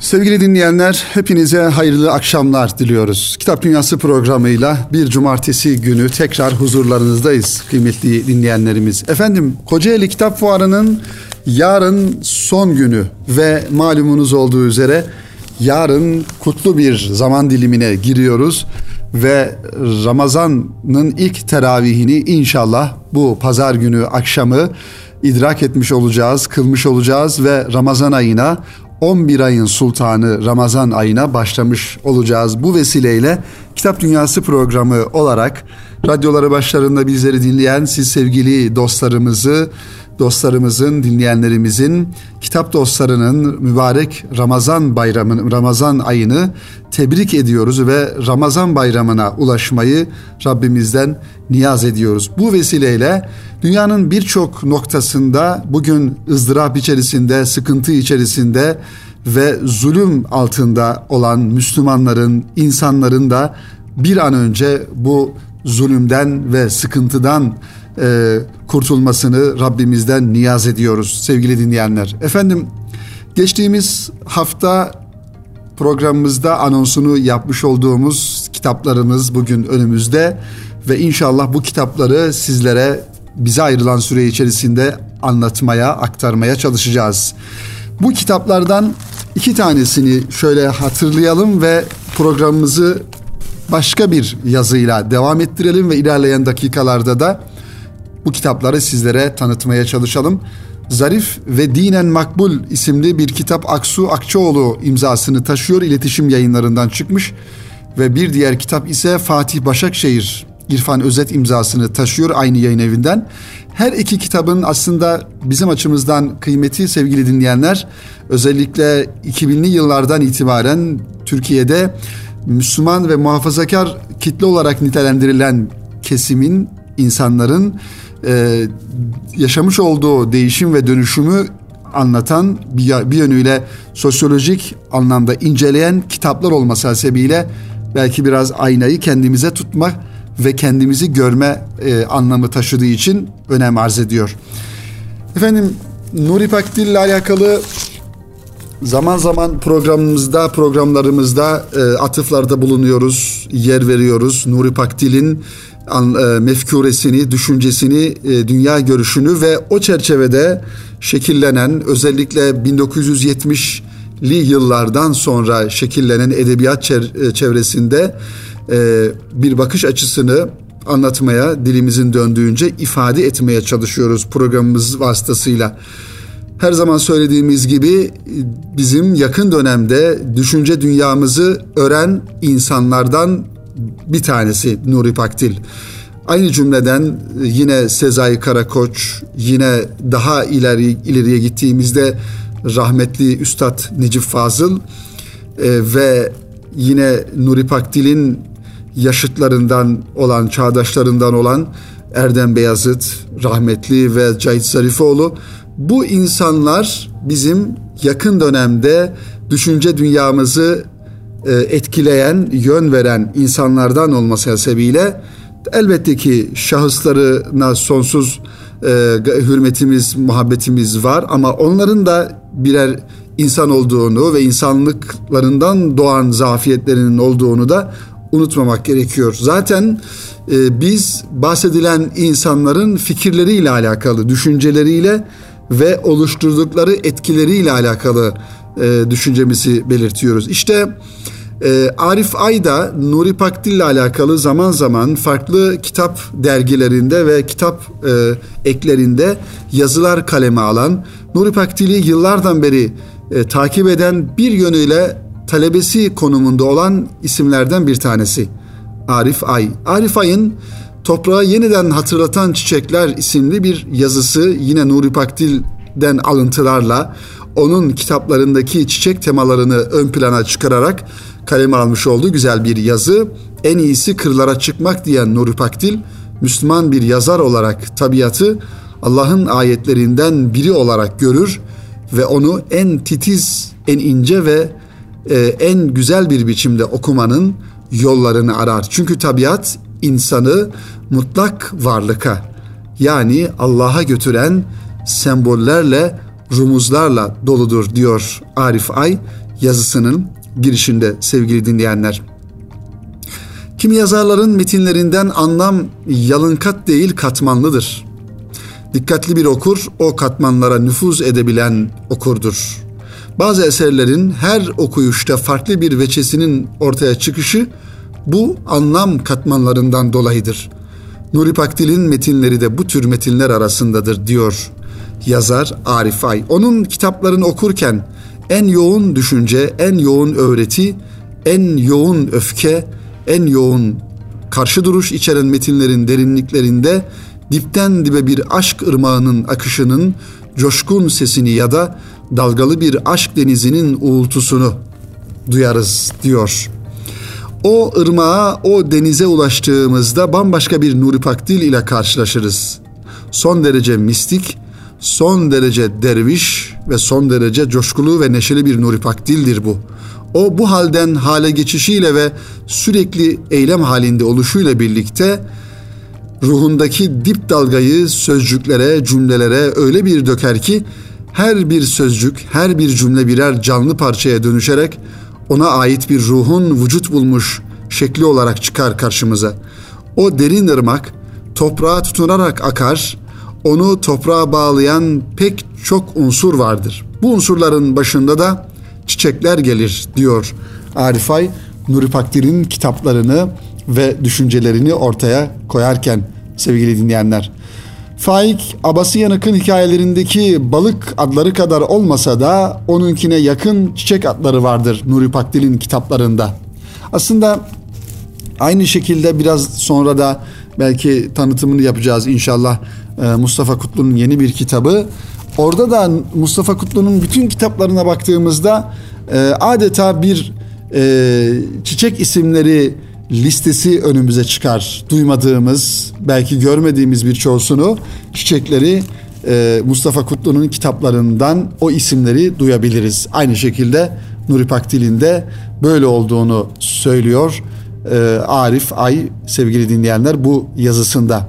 Sevgili dinleyenler, hepinize hayırlı akşamlar diliyoruz. Kitap Dünyası programıyla bir cumartesi günü tekrar huzurlarınızdayız kıymetli dinleyenlerimiz. Efendim, Kocaeli Kitap Fuarı'nın yarın son günü ve malumunuz olduğu üzere yarın kutlu bir zaman dilimine giriyoruz ve Ramazan'ın ilk teravihini inşallah bu pazar günü akşamı idrak etmiş olacağız, kılmış olacağız ve Ramazan ayına 11 ayın sultanı Ramazan ayına başlamış olacağız. Bu vesileyle Kitap Dünyası programı olarak radyoları başlarında bizleri dinleyen siz sevgili dostlarımızı dostlarımızın, dinleyenlerimizin, kitap dostlarının mübarek Ramazan bayramını, Ramazan ayını tebrik ediyoruz ve Ramazan bayramına ulaşmayı Rabbimizden niyaz ediyoruz. Bu vesileyle dünyanın birçok noktasında bugün ızdırap içerisinde, sıkıntı içerisinde ve zulüm altında olan Müslümanların, insanların da bir an önce bu zulümden ve sıkıntıdan e, kurtulmasını Rabbimizden niyaz ediyoruz sevgili dinleyenler. Efendim geçtiğimiz hafta programımızda anonsunu yapmış olduğumuz kitaplarımız bugün önümüzde ve inşallah bu kitapları sizlere bize ayrılan süre içerisinde anlatmaya, aktarmaya çalışacağız. Bu kitaplardan iki tanesini şöyle hatırlayalım ve programımızı başka bir yazıyla devam ettirelim ve ilerleyen dakikalarda da bu kitapları sizlere tanıtmaya çalışalım. Zarif ve Dinen Makbul isimli bir kitap Aksu Akçoğlu imzasını taşıyor. iletişim yayınlarından çıkmış ve bir diğer kitap ise Fatih Başakşehir İrfan Özet imzasını taşıyor aynı yayın evinden. Her iki kitabın aslında bizim açımızdan kıymeti sevgili dinleyenler özellikle 2000'li yıllardan itibaren Türkiye'de Müslüman ve muhafazakar kitle olarak nitelendirilen kesimin insanların e, yaşamış olduğu değişim ve dönüşümü anlatan bir, bir yönüyle sosyolojik anlamda inceleyen kitaplar olması hasebiyle belki biraz aynayı kendimize tutma ve kendimizi görme e, anlamı taşıdığı için önem arz ediyor. Efendim Nuri Pakdil ile alakalı zaman zaman programımızda, programlarımızda e, atıflarda bulunuyoruz, yer veriyoruz. Nuri Pakdil'in e, mefkuresini, düşüncesini, e, dünya görüşünü ve o çerçevede şekillenen özellikle 1970'li yıllardan sonra şekillenen edebiyat e, çevresinde bir bakış açısını anlatmaya, dilimizin döndüğünce ifade etmeye çalışıyoruz programımız vasıtasıyla. Her zaman söylediğimiz gibi bizim yakın dönemde düşünce dünyamızı öğren insanlardan bir tanesi Nuri Pakdil. Aynı cümleden yine Sezai Karakoç, yine daha ileri ileriye gittiğimizde rahmetli Üstad Necip Fazıl e, ve yine Nuri Pakdil'in yaşıtlarından olan, çağdaşlarından olan Erdem Beyazıt, rahmetli ve Cahit Zarifoğlu bu insanlar bizim yakın dönemde düşünce dünyamızı e, etkileyen, yön veren insanlardan olması sebebiyle elbette ki şahıslarına sonsuz e, hürmetimiz, muhabbetimiz var ama onların da birer insan olduğunu ve insanlıklarından doğan zafiyetlerinin olduğunu da unutmamak gerekiyor. Zaten e, biz bahsedilen insanların fikirleriyle alakalı, düşünceleriyle ve oluşturdukları etkileriyle alakalı e, düşüncemizi belirtiyoruz. İşte e, Arif Ayda Nuri Pakdil ile alakalı zaman zaman farklı kitap dergilerinde ve kitap e, eklerinde yazılar kaleme alan, Nuri Pakdil'i yıllardan beri e, takip eden bir yönüyle talebesi konumunda olan isimlerden bir tanesi. Arif Ay. Arif Ay'ın Toprağı Yeniden Hatırlatan Çiçekler isimli bir yazısı yine Nuri Pakdil'den alıntılarla onun kitaplarındaki çiçek temalarını ön plana çıkararak kaleme almış olduğu güzel bir yazı. En iyisi kırlara çıkmak diyen Nuri Pakdil, Müslüman bir yazar olarak tabiatı Allah'ın ayetlerinden biri olarak görür ve onu en titiz, en ince ve e, en güzel bir biçimde okumanın yollarını arar. Çünkü tabiat insanı mutlak varlıka yani Allah'a götüren sembollerle rumuzlarla doludur diyor Arif Ay yazısının girişinde sevgili dinleyenler. Kimi yazarların metinlerinden anlam yalınkat değil katmanlıdır. Dikkatli bir okur o katmanlara nüfuz edebilen okurdur. Bazı eserlerin her okuyuşta farklı bir veçesinin ortaya çıkışı bu anlam katmanlarından dolayıdır. Nuri Pakdil'in metinleri de bu tür metinler arasındadır diyor yazar Arif Ay. Onun kitaplarını okurken en yoğun düşünce, en yoğun öğreti, en yoğun öfke, en yoğun karşı duruş içeren metinlerin derinliklerinde dipten dibe bir aşk ırmağının akışının coşkun sesini ya da dalgalı bir aşk denizinin uğultusunu duyarız diyor. O ırmağa, o denize ulaştığımızda bambaşka bir Nuri Pakdil ile karşılaşırız. Son derece mistik, son derece derviş ve son derece coşkulu ve neşeli bir Nuri Pakdil'dir bu. O bu halden hale geçişiyle ve sürekli eylem halinde oluşuyla birlikte ruhundaki dip dalgayı sözcüklere, cümlelere öyle bir döker ki her bir sözcük, her bir cümle birer canlı parçaya dönüşerek ona ait bir ruhun vücut bulmuş şekli olarak çıkar karşımıza. O derin ırmak toprağa tutunarak akar, onu toprağa bağlayan pek çok unsur vardır. Bu unsurların başında da çiçekler gelir diyor Arifay Nuri Pakdir'in kitaplarını ve düşüncelerini ortaya koyarken sevgili dinleyenler. Faik Abası Yanık'ın hikayelerindeki balık adları kadar olmasa da onunkine yakın çiçek adları vardır Nuri Pakdil'in kitaplarında. Aslında aynı şekilde biraz sonra da belki tanıtımını yapacağız inşallah ee, Mustafa Kutlu'nun yeni bir kitabı. Orada da Mustafa Kutlu'nun bütün kitaplarına baktığımızda e, adeta bir e, çiçek isimleri listesi önümüze çıkar. Duymadığımız, belki görmediğimiz birçoğusunu çiçekleri e, Mustafa Kutlu'nun kitaplarından o isimleri duyabiliriz. Aynı şekilde Nuri Pakdil'in de böyle olduğunu söylüyor e, Arif Ay sevgili dinleyenler bu yazısında.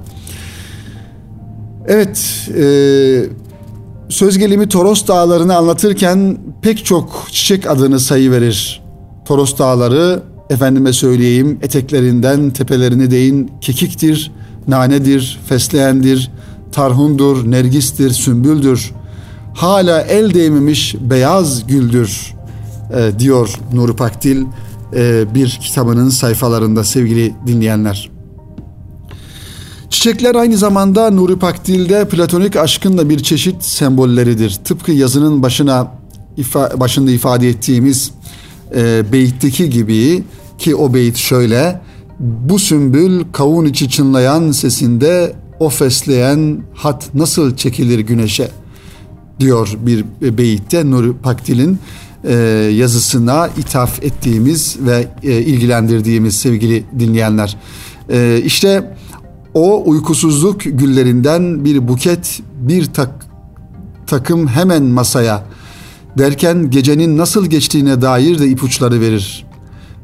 Evet, e, söz gelimi Toros Dağları'nı anlatırken pek çok çiçek adını sayıverir. Toros Dağları efendime söyleyeyim eteklerinden tepelerine değin kekiktir, nanedir, fesleğendir, tarhundur, nergistir, sümbüldür. Hala el değmemiş beyaz güldür e, diyor Nuri Pakdil e, bir kitabının sayfalarında sevgili dinleyenler. Çiçekler aynı zamanda Nuri Pakdil'de platonik aşkın da bir çeşit sembolleridir. Tıpkı yazının başına ifa, başında ifade ettiğimiz e, beyitteki gibi ki o beyit şöyle bu sümbül kavun içi çınlayan sesinde o fesleyen hat nasıl çekilir güneşe diyor bir beyitte Nuri Pakdil'in e, yazısına ithaf ettiğimiz ve e, ilgilendirdiğimiz sevgili dinleyenler. E, işte o uykusuzluk güllerinden bir buket, bir tak, takım hemen masaya derken gecenin nasıl geçtiğine dair de ipuçları verir.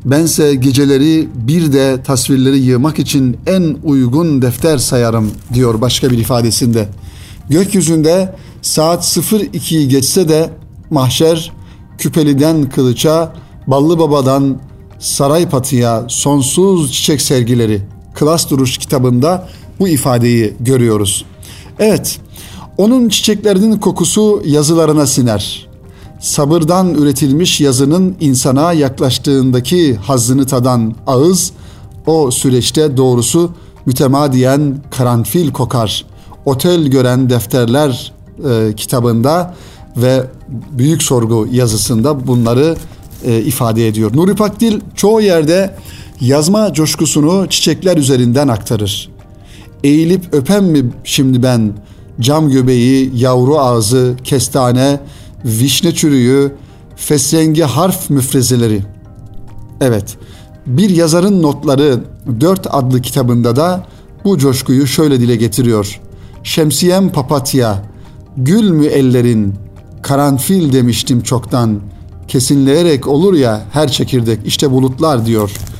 Bense geceleri bir de tasvirleri yığmak için en uygun defter sayarım diyor başka bir ifadesinde. Gökyüzünde saat 02'yi geçse de mahşer küpeliden kılıça, ballı babadan saray patıya sonsuz çiçek sergileri Klas Duruş kitabında bu ifadeyi görüyoruz. Evet, onun çiçeklerinin kokusu yazılarına siner. Sabırdan üretilmiş yazının insana yaklaştığındaki hazzını tadan ağız, o süreçte doğrusu mütemadiyen karanfil kokar. Otel gören defterler e, kitabında ve Büyük Sorgu yazısında bunları e, ifade ediyor. Nuri Pakdil çoğu yerde yazma coşkusunu çiçekler üzerinden aktarır. Eğilip öpem mi şimdi ben cam göbeği, yavru ağzı, kestane, vişne çürüğü, fesrengi harf müfrezeleri. Evet, bir yazarın notları 4 adlı kitabında da bu coşkuyu şöyle dile getiriyor. Şemsiyem papatya, gül mü ellerin, karanfil demiştim çoktan, kesinleyerek olur ya her çekirdek işte bulutlar diyor.''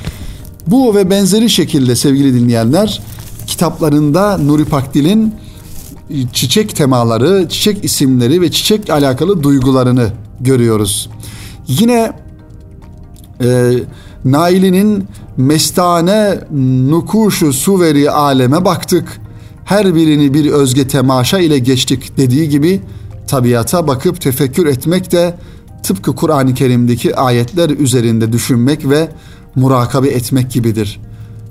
Bu ve benzeri şekilde sevgili dinleyenler kitaplarında Nuri Pakdil'in çiçek temaları, çiçek isimleri ve çiçek alakalı duygularını görüyoruz. Yine e, Naili'nin mestane nukuşu suveri aleme baktık. Her birini bir özge temaşa ile geçtik dediği gibi tabiata bakıp tefekkür etmek de tıpkı Kur'an-ı Kerim'deki ayetler üzerinde düşünmek ve murakabe etmek gibidir.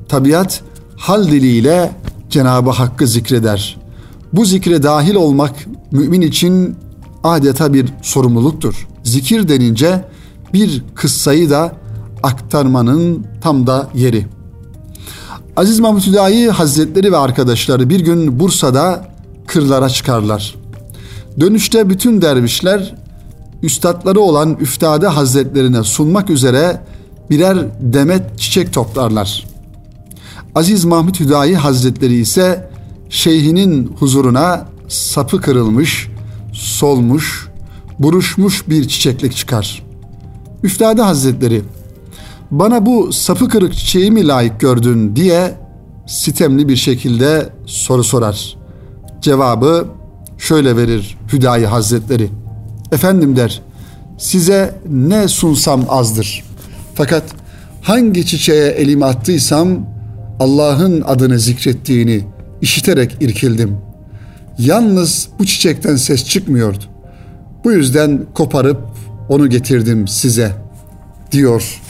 Tabiat hal diliyle Cenabı Hakk'ı zikreder. Bu zikre dahil olmak mümin için adeta bir sorumluluktur. Zikir denince bir kıssayı da aktarmanın tam da yeri. Aziz Mahmut Hüdayi Hazretleri ve arkadaşları bir gün Bursa'da kırlara çıkarlar. Dönüşte bütün dervişler üstadları olan Üftade Hazretlerine sunmak üzere birer demet çiçek toplarlar. Aziz Mahmut Hüdayi Hazretleri ise şeyhinin huzuruna sapı kırılmış, solmuş, buruşmuş bir çiçeklik çıkar. Üftade Hazretleri bana bu sapı kırık çiçeği mi layık gördün diye sitemli bir şekilde soru sorar. Cevabı şöyle verir Hüdayi Hazretleri. Efendim der, size ne sunsam azdır. Fakat hangi çiçeğe elimi attıysam Allah'ın adını zikrettiğini işiterek irkildim. Yalnız bu çiçekten ses çıkmıyordu. Bu yüzden koparıp onu getirdim size diyor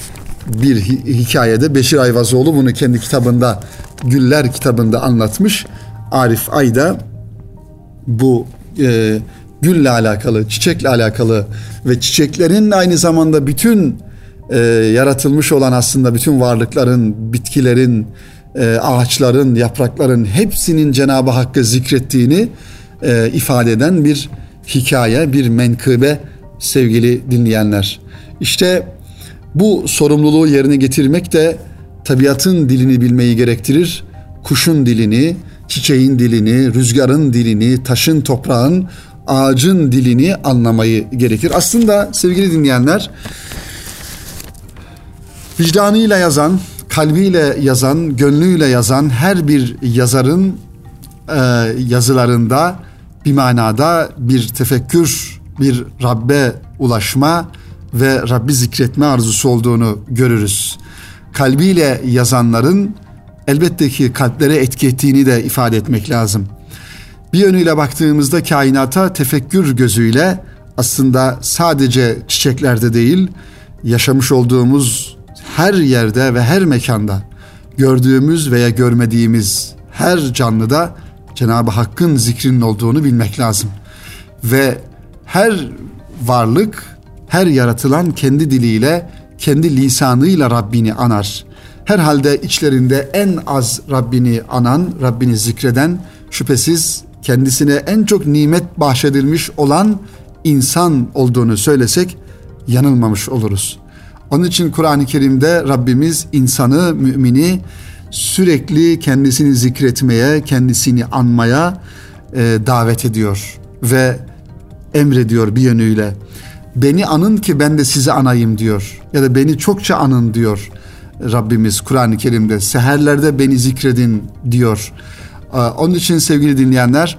bir hikayede Beşir Ayvazoğlu bunu kendi kitabında Güller kitabında anlatmış. Arif Ayda bu e, gülle alakalı, çiçekle alakalı ve çiçeklerin aynı zamanda bütün e, yaratılmış olan aslında bütün varlıkların, bitkilerin, e, ağaçların, yaprakların hepsinin Cenab-ı Hakk'ı zikrettiğini e, ifade eden bir hikaye, bir menkıbe sevgili dinleyenler. İşte bu sorumluluğu yerine getirmek de tabiatın dilini bilmeyi gerektirir. Kuşun dilini, çiçeğin dilini, rüzgarın dilini, taşın, toprağın, ağacın dilini anlamayı gerekir. Aslında sevgili dinleyenler vicdanıyla yazan, kalbiyle yazan, gönlüyle yazan her bir yazarın e, yazılarında bir manada bir tefekkür, bir Rabbe ulaşma ve Rabbi zikretme arzusu olduğunu görürüz. Kalbiyle yazanların elbette ki kalplere etki ettiğini de ifade etmek lazım. Bir yönüyle baktığımızda kainata tefekkür gözüyle aslında sadece çiçeklerde değil, yaşamış olduğumuz her yerde ve her mekanda gördüğümüz veya görmediğimiz her canlıda Cenab-ı Hakk'ın zikrinin olduğunu bilmek lazım. Ve her varlık, her yaratılan kendi diliyle, kendi lisanıyla Rabbini anar. Herhalde içlerinde en az Rabbini anan, Rabbini zikreden şüphesiz kendisine en çok nimet bahşedilmiş olan insan olduğunu söylesek yanılmamış oluruz. Onun için Kur'an-ı Kerim'de Rabbimiz insanı, mümini sürekli kendisini zikretmeye, kendisini anmaya e, davet ediyor ve emrediyor bir yönüyle. Beni anın ki ben de sizi anayım diyor. Ya da beni çokça anın diyor Rabbimiz Kur'an-ı Kerim'de. Seherlerde beni zikredin diyor. Ee, onun için sevgili dinleyenler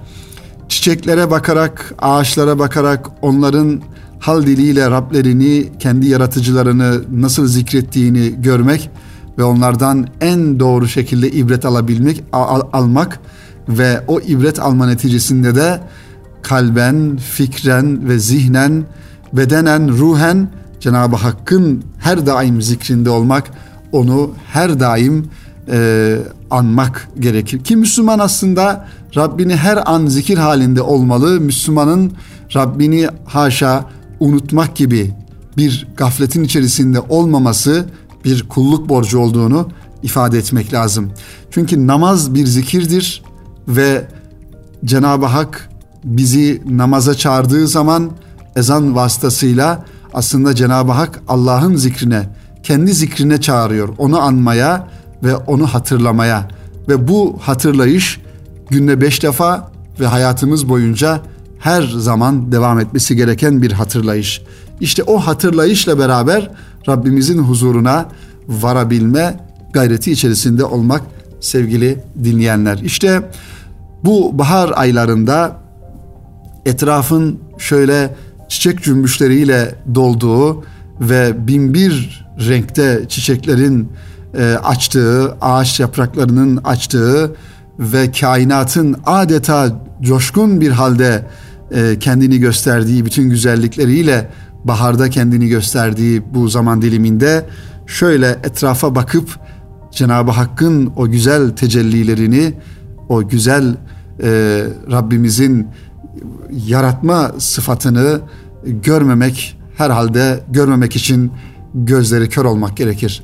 çiçeklere bakarak, ağaçlara bakarak onların hal diliyle Rablerini, kendi yaratıcılarını nasıl zikrettiğini görmek ve onlardan en doğru şekilde ibret alabilmek, al, almak ve o ibret alma neticesinde de kalben, fikren ve zihnen, bedenen, ruhen Cenab-ı Hakk'ın her daim zikrinde olmak, onu her daim e, anmak gerekir. Ki Müslüman aslında Rabbini her an zikir halinde olmalı. Müslümanın Rabbini haşa unutmak gibi bir gafletin içerisinde olmaması bir kulluk borcu olduğunu ifade etmek lazım. Çünkü namaz bir zikirdir ve Cenab-ı Hak bizi namaza çağırdığı zaman ezan vasıtasıyla aslında Cenab-ı Hak Allah'ın zikrine, kendi zikrine çağırıyor. Onu anmaya ve onu hatırlamaya ve bu hatırlayış günde beş defa ve hayatımız boyunca her zaman devam etmesi gereken bir hatırlayış. İşte o hatırlayışla beraber Rabbimizin huzuruna varabilme gayreti içerisinde olmak sevgili dinleyenler. İşte Bu bahar aylarında etrafın şöyle çiçek cümbüşleriyle dolduğu ve binbir renkte çiçeklerin e, açtığı, ağaç yapraklarının açtığı ve kainatın adeta coşkun bir halde e, kendini gösterdiği bütün güzellikleriyle baharda kendini gösterdiği bu zaman diliminde şöyle etrafa bakıp Cenab-ı Hakk'ın o güzel tecellilerini, o güzel e, Rabbimizin yaratma sıfatını görmemek herhalde görmemek için gözleri kör olmak gerekir.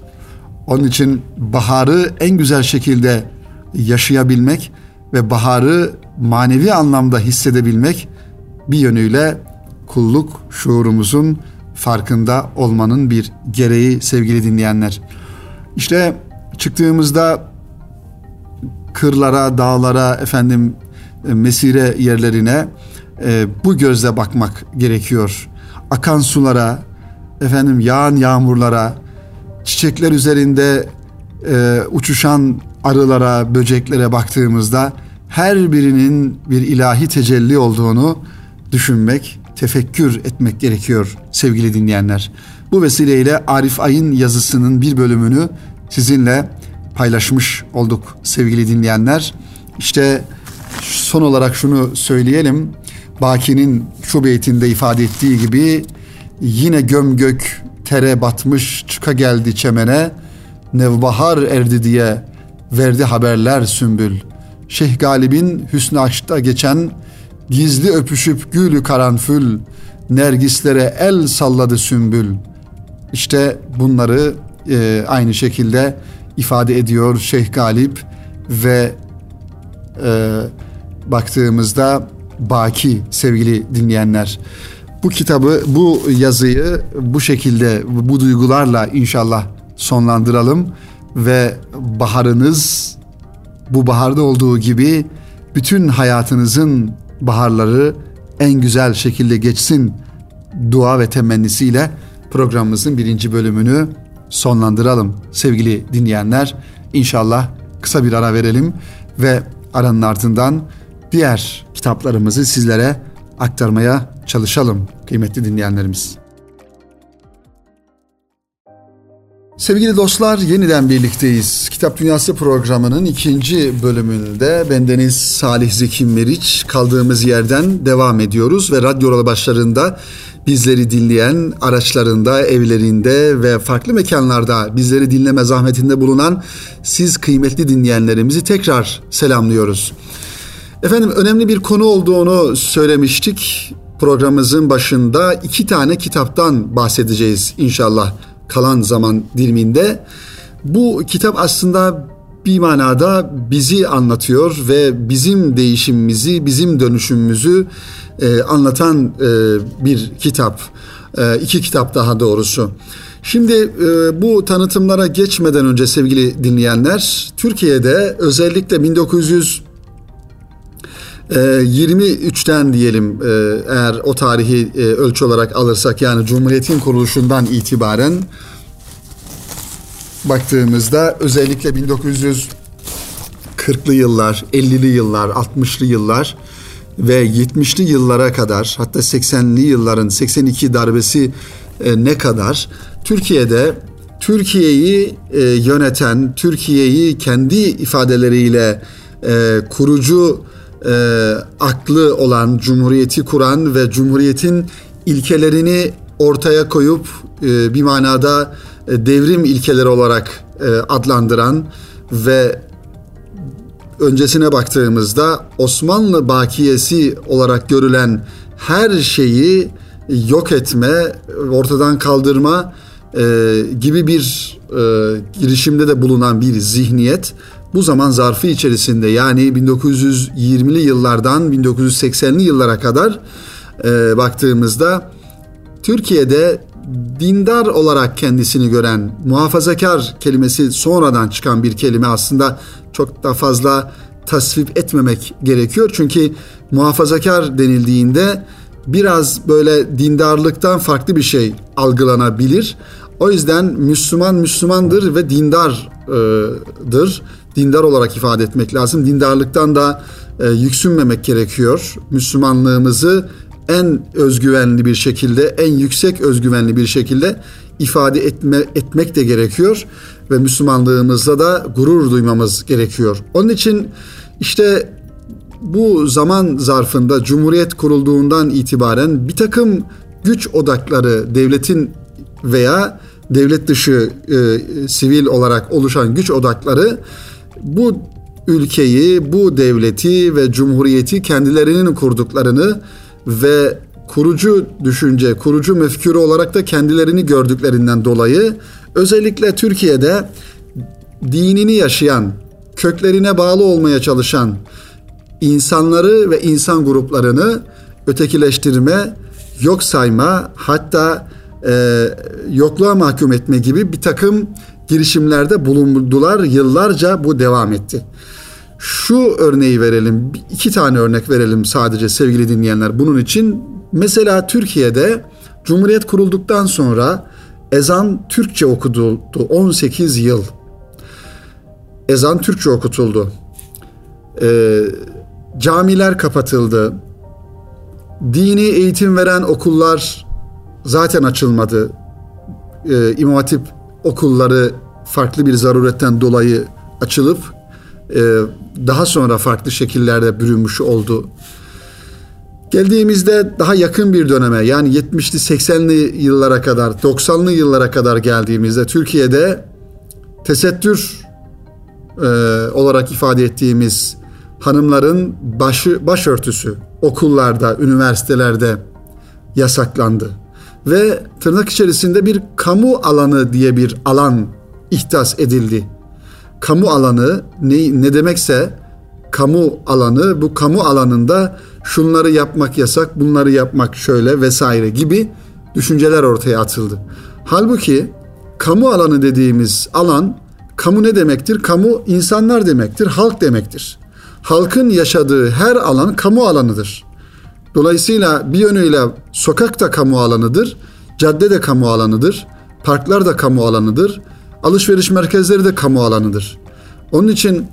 Onun için baharı en güzel şekilde yaşayabilmek ve baharı manevi anlamda hissedebilmek bir yönüyle kulluk şuurumuzun farkında olmanın bir gereği sevgili dinleyenler. İşte çıktığımızda kırlara, dağlara, efendim e, mesire yerlerine e, bu gözle bakmak gerekiyor. Akan sulara, efendim yağan yağmurlara, çiçekler üzerinde e, uçuşan arılara, böceklere baktığımızda her birinin bir ilahi tecelli olduğunu düşünmek, tefekkür etmek gerekiyor sevgili dinleyenler. Bu vesileyle Arif Ay'ın yazısının bir bölümünü sizinle paylaşmış olduk sevgili dinleyenler. İşte son olarak şunu söyleyelim. Baki'nin şu beytinde ifade ettiği gibi yine göm gök tere batmış çıka geldi çemene nevbahar erdi diye verdi haberler sümbül. Şeyh Galib'in hüsnü aşkta geçen gizli öpüşüp gülü karanfül nergislere el salladı sümbül. İşte bunları e, aynı şekilde ifade ediyor Şeyh Galip ve e, baktığımızda Baki sevgili dinleyenler. Bu kitabı, bu yazıyı bu şekilde, bu duygularla inşallah sonlandıralım ve baharınız bu baharda olduğu gibi bütün hayatınızın baharları en güzel şekilde geçsin dua ve temennisiyle programımızın birinci bölümünü sonlandıralım sevgili dinleyenler. İnşallah kısa bir ara verelim ve aranın ardından diğer kitaplarımızı sizlere aktarmaya çalışalım kıymetli dinleyenlerimiz. Sevgili dostlar yeniden birlikteyiz. Kitap Dünyası programının ikinci bölümünde bendeniz Salih Zeki Meriç kaldığımız yerden devam ediyoruz ve radyo başlarında bizleri dinleyen araçlarında, evlerinde ve farklı mekanlarda bizleri dinleme zahmetinde bulunan siz kıymetli dinleyenlerimizi tekrar selamlıyoruz. Efendim önemli bir konu olduğunu söylemiştik. Programımızın başında iki tane kitaptan bahsedeceğiz inşallah kalan zaman diliminde. Bu kitap aslında bir manada bizi anlatıyor ve bizim değişimimizi, bizim dönüşümümüzü e, anlatan e, bir kitap. E, iki kitap daha doğrusu. Şimdi e, bu tanıtımlara geçmeden önce sevgili dinleyenler, Türkiye'de özellikle 1900 23'ten diyelim e, eğer o tarihi e, ölçü olarak alırsak yani Cumhuriyet'in kuruluşundan itibaren baktığımızda özellikle 1940'lı yıllar, 50'li yıllar, 60'lı yıllar ve 70'li yıllara kadar hatta 80'li yılların 82 darbesi e, ne kadar? Türkiye'de Türkiye'yi yöneten, Türkiye'yi kendi ifadeleriyle kurucu e, aklı olan, cumhuriyeti kuran ve cumhuriyetin ilkelerini ortaya koyup e, bir manada e, devrim ilkeleri olarak e, adlandıran ve öncesine baktığımızda Osmanlı bakiyesi olarak görülen her şeyi yok etme, ortadan kaldırma e, gibi bir e, girişimde de bulunan bir zihniyet bu zaman zarfı içerisinde yani 1920'li yıllardan 1980'li yıllara kadar e, baktığımızda Türkiye'de dindar olarak kendisini gören muhafazakar kelimesi sonradan çıkan bir kelime aslında çok da fazla tasvip etmemek gerekiyor. Çünkü muhafazakar denildiğinde biraz böyle dindarlıktan farklı bir şey algılanabilir. O yüzden Müslüman Müslümandır ve dindardır. Dindar olarak ifade etmek lazım. Dindarlıktan da e, yüksünmemek gerekiyor. Müslümanlığımızı en özgüvenli bir şekilde, en yüksek özgüvenli bir şekilde ifade etme, etmek de gerekiyor ve Müslümanlığımızda da gurur duymamız gerekiyor. Onun için işte bu zaman zarfında Cumhuriyet kurulduğundan itibaren bir takım güç odakları devletin veya devlet dışı e, sivil olarak oluşan güç odakları bu ülkeyi, bu devleti ve cumhuriyeti kendilerinin kurduklarını ve kurucu düşünce, kurucu mefkürü olarak da kendilerini gördüklerinden dolayı özellikle Türkiye'de dinini yaşayan, köklerine bağlı olmaya çalışan insanları ve insan gruplarını ötekileştirme, yok sayma, hatta e, yokluğa mahkum etme gibi bir takım girişimlerde bulundular. Yıllarca bu devam etti. Şu örneği verelim, iki tane örnek verelim sadece sevgili dinleyenler bunun için. Mesela Türkiye'de Cumhuriyet kurulduktan sonra ezan Türkçe okutuldu 18 yıl. Ezan Türkçe okutuldu. Ee, camiler kapatıldı. Dini eğitim veren okullar zaten açılmadı. Ee, İmam Hatip okulları farklı bir zaruretten dolayı açılıp e, daha sonra farklı şekillerde bürünmüş oldu. Geldiğimizde daha yakın bir döneme yani 70'li 80'li yıllara kadar 90'lı yıllara kadar geldiğimizde Türkiye'de tesettür e, olarak ifade ettiğimiz hanımların başı başörtüsü okullarda, üniversitelerde yasaklandı ve tırnak içerisinde bir kamu alanı diye bir alan ihtas edildi. Kamu alanı ne, ne demekse kamu alanı bu kamu alanında şunları yapmak yasak, bunları yapmak şöyle vesaire gibi düşünceler ortaya atıldı. Halbuki kamu alanı dediğimiz alan kamu ne demektir? Kamu insanlar demektir, halk demektir. Halkın yaşadığı her alan kamu alanıdır. Dolayısıyla bir yönüyle sokak da kamu alanıdır, cadde de kamu alanıdır, parklar da kamu alanıdır, alışveriş merkezleri de kamu alanıdır. Onun için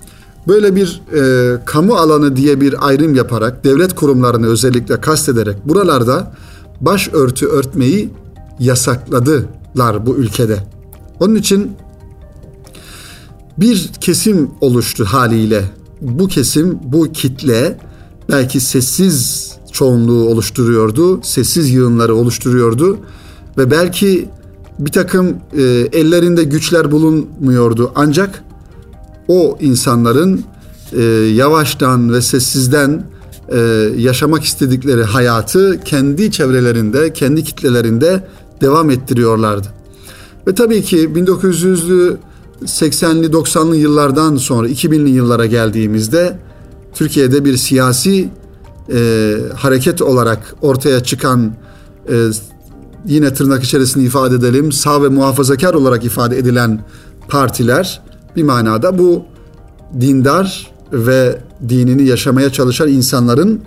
böyle bir e, kamu alanı diye bir ayrım yaparak devlet kurumlarını özellikle kastederek buralarda başörtü örtmeyi yasakladılar bu ülkede. Onun için bir kesim oluştu haliyle. Bu kesim, bu kitle belki sessiz çoğunluğu oluşturuyordu, sessiz yığınları oluşturuyordu ve belki bir takım e, ellerinde güçler bulunmuyordu ancak o insanların e, yavaştan ve sessizden e, yaşamak istedikleri hayatı kendi çevrelerinde, kendi kitlelerinde devam ettiriyorlardı. Ve tabii ki 1900'lü 80'li 90'lı yıllardan sonra 2000'li yıllara geldiğimizde Türkiye'de bir siyasi e, hareket olarak ortaya çıkan e, yine tırnak içerisinde ifade edelim sağ ve muhafazakar olarak ifade edilen partiler bir manada bu dindar ve dinini yaşamaya çalışan insanların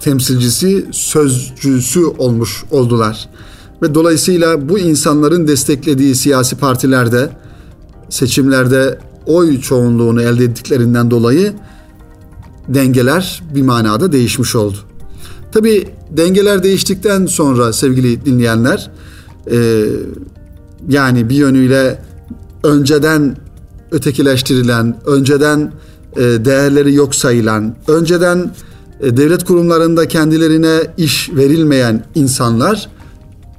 temsilcisi, sözcüsü olmuş oldular. Ve dolayısıyla bu insanların desteklediği siyasi partilerde seçimlerde oy çoğunluğunu elde ettiklerinden dolayı dengeler bir manada değişmiş oldu. Tabi dengeler değiştikten sonra sevgili dinleyenler e, yani bir yönüyle önceden ötekileştirilen, önceden e, değerleri yok sayılan, önceden e, devlet kurumlarında kendilerine iş verilmeyen insanlar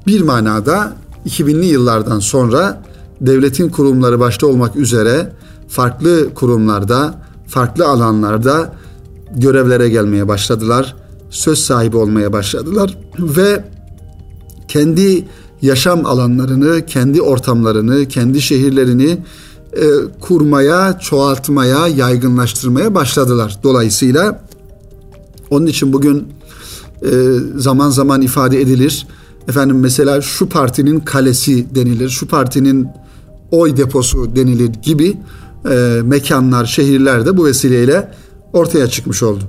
bir manada 2000'li yıllardan sonra devletin kurumları başta olmak üzere farklı kurumlarda, farklı alanlarda görevlere gelmeye başladılar. Söz sahibi olmaya başladılar ve kendi yaşam alanlarını, kendi ortamlarını, kendi şehirlerini e, kurmaya, çoğaltmaya, yaygınlaştırmaya başladılar. Dolayısıyla onun için bugün e, zaman zaman ifade edilir. Efendim mesela şu partinin kalesi denilir, şu partinin oy deposu denilir gibi e, mekanlar, şehirler de bu vesileyle ortaya çıkmış oldu.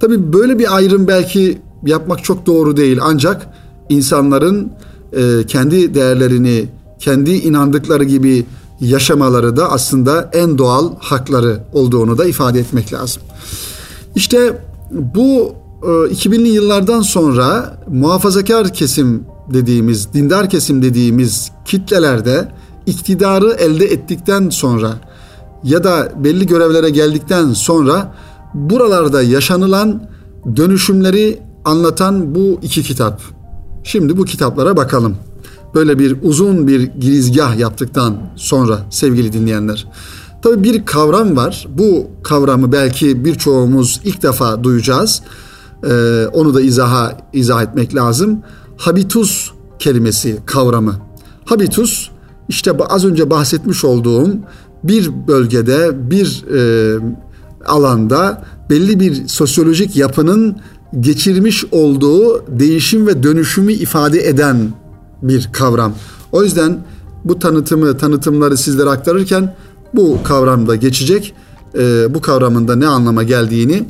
Tabii böyle bir ayrım belki yapmak çok doğru değil ancak insanların e, kendi değerlerini, kendi inandıkları gibi yaşamaları da aslında en doğal hakları olduğunu da ifade etmek lazım. İşte bu 2000'li e, yıllardan sonra muhafazakar kesim dediğimiz, dindar kesim dediğimiz kitlelerde iktidarı elde ettikten sonra ya da belli görevlere geldikten sonra buralarda yaşanılan dönüşümleri anlatan bu iki kitap. Şimdi bu kitaplara bakalım. Böyle bir uzun bir girizgah yaptıktan sonra sevgili dinleyenler. Tabii bir kavram var. Bu kavramı belki birçoğumuz ilk defa duyacağız. Ee, onu da izaha izah etmek lazım. Habitus kelimesi kavramı. Habitus işte az önce bahsetmiş olduğum bir bölgede bir e, alanda belli bir sosyolojik yapının geçirmiş olduğu değişim ve dönüşümü ifade eden bir kavram. O yüzden bu tanıtımı, tanıtımları sizlere aktarırken bu kavramda geçecek. E, bu kavramın da ne anlama geldiğini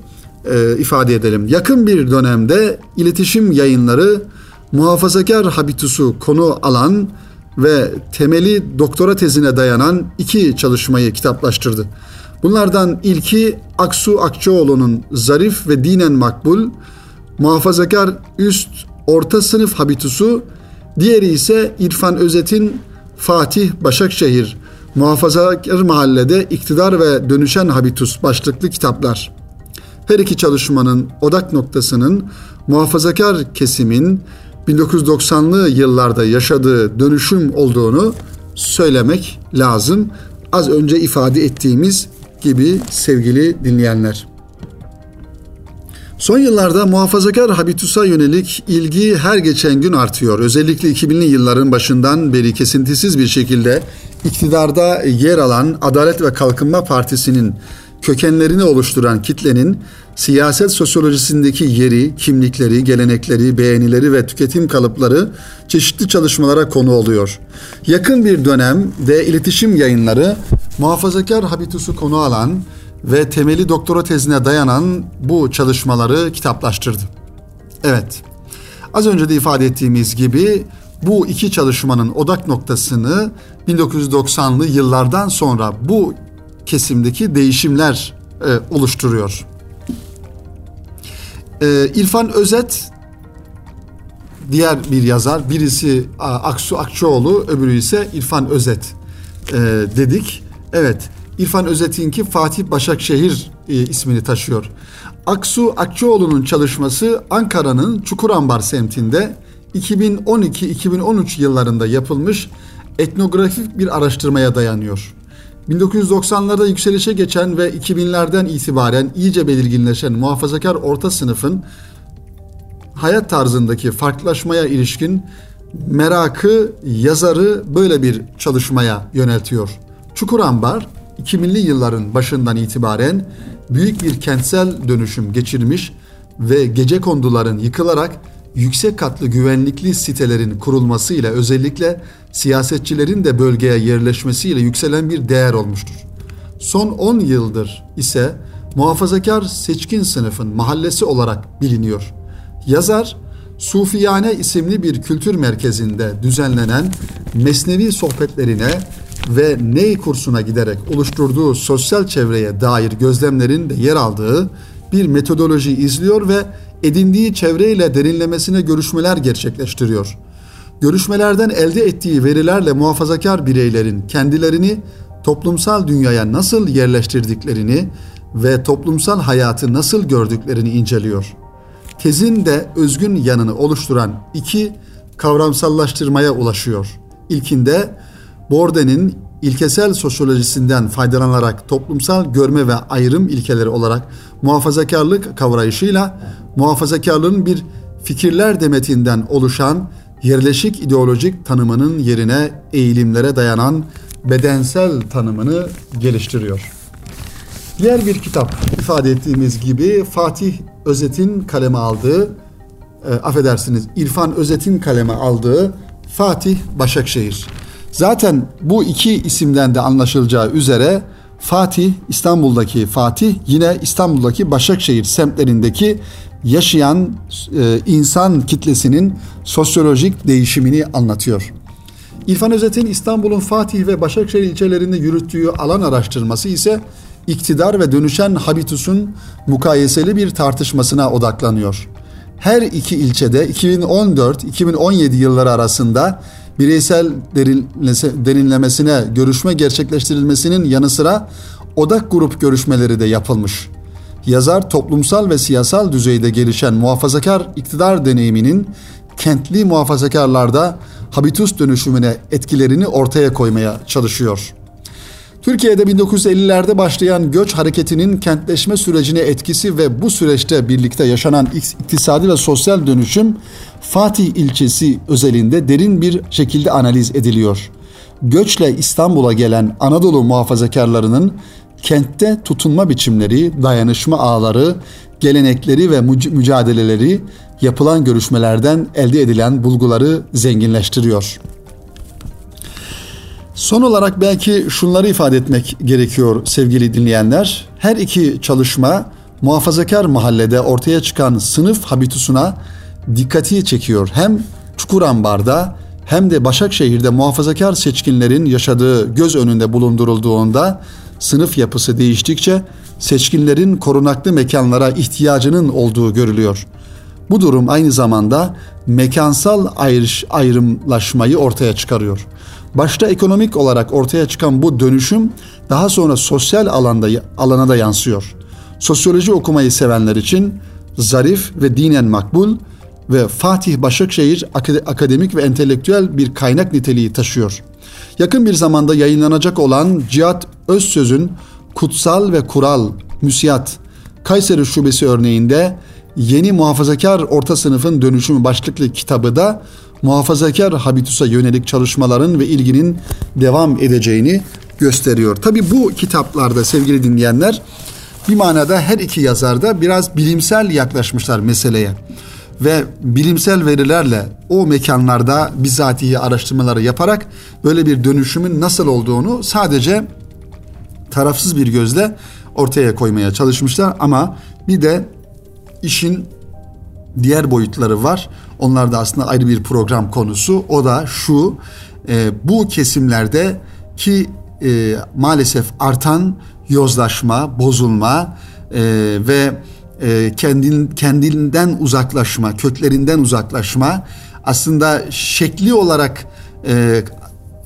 e, ifade edelim. Yakın bir dönemde iletişim yayınları muhafazakar habitusu konu alan ve temeli doktora tezine dayanan iki çalışmayı kitaplaştırdı. Bunlardan ilki Aksu Akçoğlu'nun zarif ve dinen makbul, muhafazakar üst orta sınıf habitusu, diğeri ise İrfan Özet'in Fatih Başakşehir Muhafazakar Mahallede iktidar ve Dönüşen Habitus başlıklı kitaplar. Her iki çalışmanın odak noktasının muhafazakar kesimin 1990'lı yıllarda yaşadığı dönüşüm olduğunu söylemek lazım. Az önce ifade ettiğimiz gibi sevgili dinleyenler. Son yıllarda muhafazakar habitusa yönelik ilgi her geçen gün artıyor. Özellikle 2000'li yılların başından beri kesintisiz bir şekilde iktidarda yer alan Adalet ve Kalkınma Partisi'nin kökenlerini oluşturan kitlenin siyaset sosyolojisindeki yeri, kimlikleri, gelenekleri, beğenileri ve tüketim kalıpları çeşitli çalışmalara konu oluyor. Yakın bir dönemde iletişim yayınları muhafazakar habitusu konu alan ve temeli doktora tezine dayanan bu çalışmaları kitaplaştırdı. Evet, az önce de ifade ettiğimiz gibi bu iki çalışmanın odak noktasını 1990'lı yıllardan sonra bu kesimdeki değişimler e, oluşturuyor. E, İrfan Özet diğer bir yazar. Birisi Aksu Akçoğlu, öbürü ise İrfan Özet e, dedik. Evet, İrfan Özet'inki Fatih Başakşehir e, ismini taşıyor. Aksu Akçoğlu'nun çalışması Ankara'nın Çukurambar semtinde 2012-2013 yıllarında yapılmış etnografik bir araştırmaya dayanıyor. 1990'larda yükselişe geçen ve 2000'lerden itibaren iyice belirginleşen muhafazakar orta sınıfın hayat tarzındaki farklılaşmaya ilişkin merakı yazarı böyle bir çalışmaya yöneltiyor. Çukurambar 2000'li yılların başından itibaren büyük bir kentsel dönüşüm geçirmiş ve gece konduların yıkılarak yüksek katlı güvenlikli sitelerin kurulmasıyla özellikle siyasetçilerin de bölgeye yerleşmesiyle yükselen bir değer olmuştur. Son 10 yıldır ise muhafazakar seçkin sınıfın mahallesi olarak biliniyor. Yazar, Sufiyane isimli bir kültür merkezinde düzenlenen mesnevi sohbetlerine ve Ney kursuna giderek oluşturduğu sosyal çevreye dair gözlemlerin de yer aldığı bir metodoloji izliyor ve edindiği çevreyle derinlemesine görüşmeler gerçekleştiriyor. Görüşmelerden elde ettiği verilerle muhafazakar bireylerin kendilerini toplumsal dünyaya nasıl yerleştirdiklerini ve toplumsal hayatı nasıl gördüklerini inceliyor. Tezin de özgün yanını oluşturan iki kavramsallaştırmaya ulaşıyor. İlkinde Borden'in ilkesel sosyolojisinden faydalanarak toplumsal görme ve ayrım ilkeleri olarak muhafazakarlık kavrayışıyla muhafazakarlığın bir fikirler demetinden oluşan yerleşik ideolojik tanımının yerine eğilimlere dayanan bedensel tanımını geliştiriyor. Diğer bir kitap ifade ettiğimiz gibi Fatih Özet'in kaleme aldığı, e, affedersiniz İrfan Özet'in kaleme aldığı Fatih Başakşehir. Zaten bu iki isimden de anlaşılacağı üzere Fatih, İstanbul'daki Fatih, yine İstanbul'daki Başakşehir semtlerindeki yaşayan e, insan kitlesinin sosyolojik değişimini anlatıyor. İrfan Özet'in İstanbul'un Fatih ve Başakşehir ilçelerinde yürüttüğü alan araştırması ise iktidar ve dönüşen habitusun mukayeseli bir tartışmasına odaklanıyor. Her iki ilçede 2014-2017 yılları arasında bireysel derinlemesine görüşme gerçekleştirilmesinin yanı sıra odak grup görüşmeleri de yapılmış. Yazar toplumsal ve siyasal düzeyde gelişen muhafazakar iktidar deneyiminin kentli muhafazakarlarda habitus dönüşümüne etkilerini ortaya koymaya çalışıyor. Türkiye'de 1950'lerde başlayan göç hareketinin kentleşme sürecine etkisi ve bu süreçte birlikte yaşanan iktisadi ve sosyal dönüşüm Fatih ilçesi özelinde derin bir şekilde analiz ediliyor. Göçle İstanbul'a gelen Anadolu muhafazakarlarının kentte tutunma biçimleri, dayanışma ağları, gelenekleri ve mücadeleleri yapılan görüşmelerden elde edilen bulguları zenginleştiriyor. Son olarak belki şunları ifade etmek gerekiyor sevgili dinleyenler. Her iki çalışma muhafazakar mahallede ortaya çıkan sınıf habitusuna dikkati çekiyor. Hem Çukurambar'da hem de Başakşehir'de muhafazakar seçkinlerin yaşadığı göz önünde bulundurulduğunda sınıf yapısı değiştikçe seçkinlerin korunaklı mekanlara ihtiyacının olduğu görülüyor. Bu durum aynı zamanda mekansal ayrış, ayrımlaşmayı ortaya çıkarıyor. Başta ekonomik olarak ortaya çıkan bu dönüşüm daha sonra sosyal alanda alana da yansıyor. Sosyoloji okumayı sevenler için zarif ve dinen makbul ve Fatih Başakşehir akademik ve entelektüel bir kaynak niteliği taşıyor. Yakın bir zamanda yayınlanacak olan Cihat Özsöz'ün Kutsal ve Kural Müsiyat Kayseri Şubesi örneğinde Yeni Muhafazakar Orta Sınıfın Dönüşümü başlıklı kitabı da muhafazakar habitusa yönelik çalışmaların ve ilginin devam edeceğini gösteriyor. Tabi bu kitaplarda sevgili dinleyenler bir manada her iki yazar da biraz bilimsel yaklaşmışlar meseleye ve bilimsel verilerle o mekanlarda bizatihi araştırmaları yaparak böyle bir dönüşümün nasıl olduğunu sadece tarafsız bir gözle ortaya koymaya çalışmışlar ama bir de işin diğer boyutları var. Onlar da aslında ayrı bir program konusu. O da şu e, bu kesimlerde ki e, maalesef artan yozlaşma, bozulma e, ve e, kendin, kendinden uzaklaşma, köklerinden uzaklaşma aslında şekli olarak e,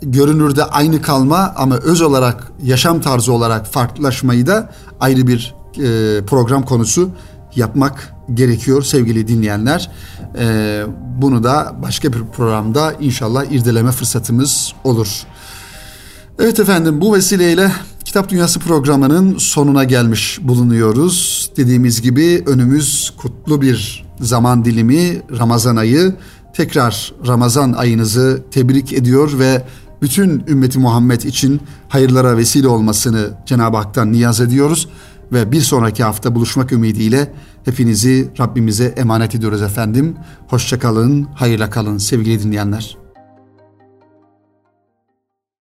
görünürde aynı kalma ama öz olarak yaşam tarzı olarak farklılaşmayı da ayrı bir e, program konusu yapmak gerekiyor sevgili dinleyenler. E, bunu da başka bir programda inşallah irdeleme fırsatımız olur. Evet efendim bu vesileyle Kitap Dünyası programının sonuna gelmiş bulunuyoruz. Dediğimiz gibi önümüz kutlu bir zaman dilimi Ramazan ayı. Tekrar Ramazan ayınızı tebrik ediyor ve bütün ümmeti Muhammed için hayırlara vesile olmasını Cenab-ı Hak'tan niyaz ediyoruz. Ve bir sonraki hafta buluşmak ümidiyle hepinizi Rabbimize emanet ediyoruz efendim. Hoşçakalın, hayırla kalın sevgili dinleyenler.